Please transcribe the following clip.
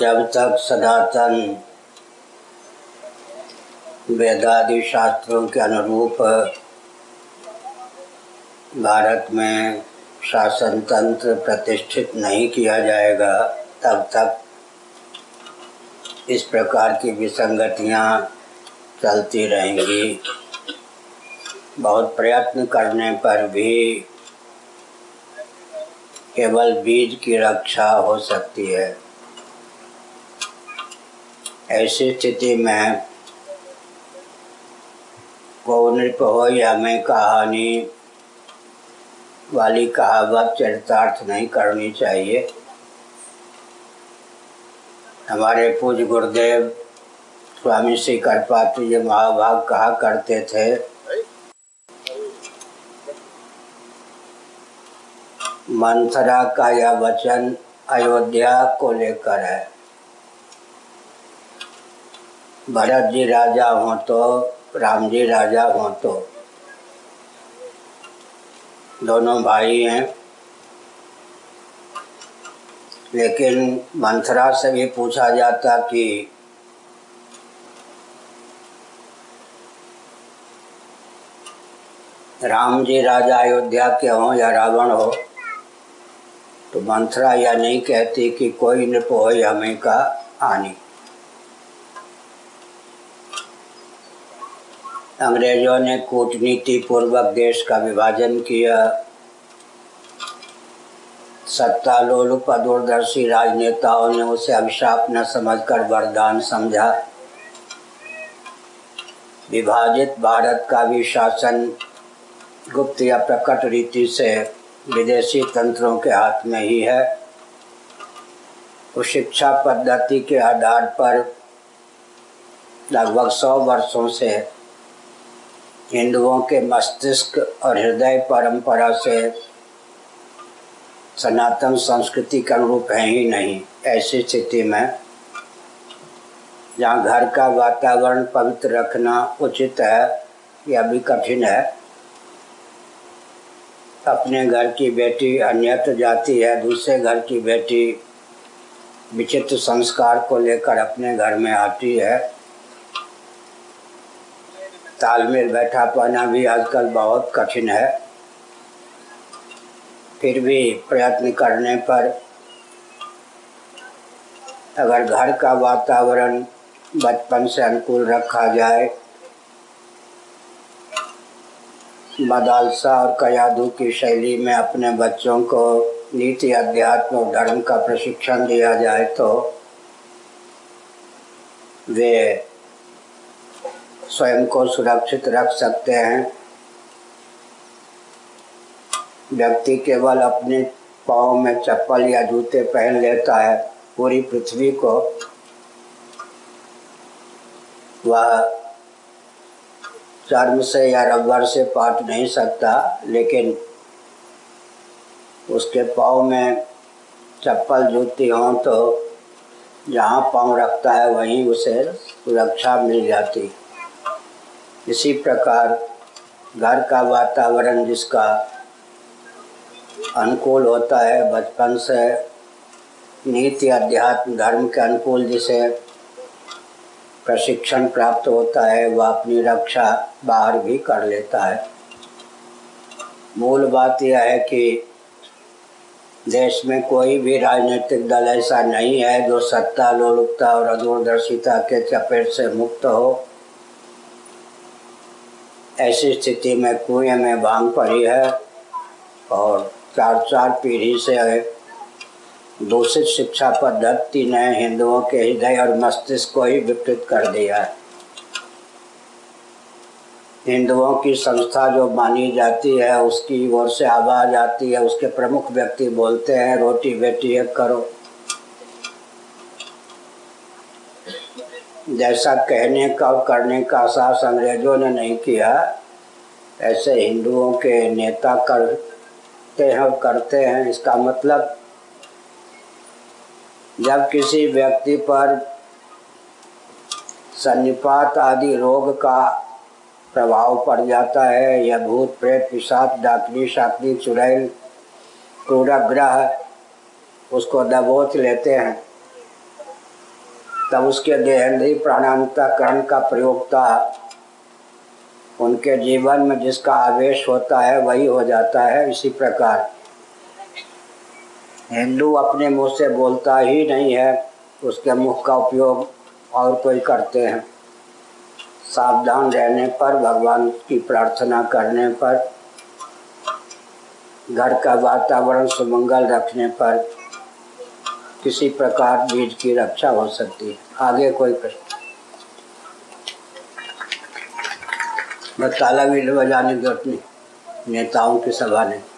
जब तक सनातन वेदादि शास्त्रों के अनुरूप भारत में शासन तंत्र प्रतिष्ठित नहीं किया जाएगा, तब तक इस प्रकार की विसंगतियाँ चलती रहेंगी। बहुत प्रयत्न करने पर भी केवल बीज की रक्षा हो सकती है। ऐसी स्थिति में को नृप हो या मैं कहानी वाली कहावत चरितार्थ नहीं करनी चाहिए। हमारे पूज गुरुदेव स्वामी श्री करपात्री जी महाभाग कहा करते थे, मंथरा का यह वचन अयोध्या को लेकर है। भरत जी राजा हो तो राम जी राजा हो तो। दोनों भाई हैं। लेकिन मंथरा से भी पूछा जाता कि राम जी राजा अयोध्या के हों या रावण हो तो मंथरा यह नहीं कहती कि कोई नृप हो हमें का आनी अंग्रेज़ों ने कूटनीति पूर्वक देश का विभाजन किया। सत्ता लोलुप दूरदर्शी राजनेताओं ने उसे अभिशाप न समझकर वरदान समझा। विभाजित भारत का भी शासन गुप्त या प्रकट रीति से विदेशी तंत्रों के हाथ में ही है। शिक्षा पद्धति के आधार पर लगभग सौ वर्षों से हिंदुओं के मस्तिष्क और हृदय परंपरा से सनातन संस्कृति के अनुरूप है ही नहीं। ऐसी स्थिति में जहाँ घर का वातावरण पवित्र रखना उचित है यह भी कठिन है, अपने घर की बेटी अन्यत्र जाती है, दूसरे घर की बेटी विचित्र संस्कार को लेकर अपने घर में आती है तालमेल बैठा पाना भी आजकल बहुत कठिन है। फिर भी प्रयत्न करने पर अगर घर का वातावरण बचपन से अनुकूल रखा जाए मदालसा और कयादू की शैली में अपने बच्चों को नीति, अध्यात्म और धर्म का प्रशिक्षण दिया जाए तो वे स्वयं को सुरक्षित रख सकते हैं। व्यक्ति केवल अपने पाँव में चप्पल या जूते पहन लेता है, पूरी पृथ्वी को। वह चर्म से या रबर से पाट नहीं सकता, लेकिन उसके पाँव में चप्पल, जूती हों तो जहाँ पाँव रखता है, वहीं उसे सुरक्षा मिल जाती। इसी प्रकार घर का वातावरण जिसका अनुकूल होता है, बचपन से नीति, अध्यात्म, धर्म के अनुकूल जिसे प्रशिक्षण प्राप्त होता है, वह अपनी रक्षा बाहर भी कर लेता है। मूल बात यह है कि देश में कोई भी राजनीतिक दल ऐसा नहीं है जो सत्ता, लोलुपता और अदूरदर्शिता के चपेट से मुक्त हो। ऐसी स्थिति में कुएँ में भाँग पड़ी है और चार चार पीढ़ी से दूषित शिक्षा पद्धति ने हिंदुओं के हृदय और मस्तिष्क को ही विकृत कर दिया है। हिंदुओं की संस्था जो मानी जाती है, उसकी ओर से आवाज़ आती है, उसके प्रमुख व्यक्ति बोलते हैं, रोटी बेटी एक करो। जैसा कहने का और करने का साहस अंग्रेज़ों ने नहीं किया, ऐसे हिंदुओं के नेता करते हैं करते हैं, इसका मतलब जब किसी व्यक्ति पर सन्निपात आदि रोग का प्रभाव पड़ जाता है, या भूत, प्रेत, पिशाच, डाकनी, शाकनी, चुड़ैल, क्रूरग्रह, उसको दबोच लेते हैं। तब उसके देहेंद्रीय प्राणांतकरण का प्रयोगता उनके जीवन में जिसका आवेश होता है, वही हो जाता है। इसी प्रकार हिंदू अपने मुँह से बोलता ही नहीं है। उसके मुख का उपयोग और कोई करते हैं। सावधान रहने पर, भगवान की प्रार्थना करने पर, घर का वातावरण सुमंगल रखने पर। किसी प्रकार बीज की रक्षा हो सकती है। आगे कोई प्रश्न? मैं ताला भी बजाने की नहीं नेताओं की सभा ने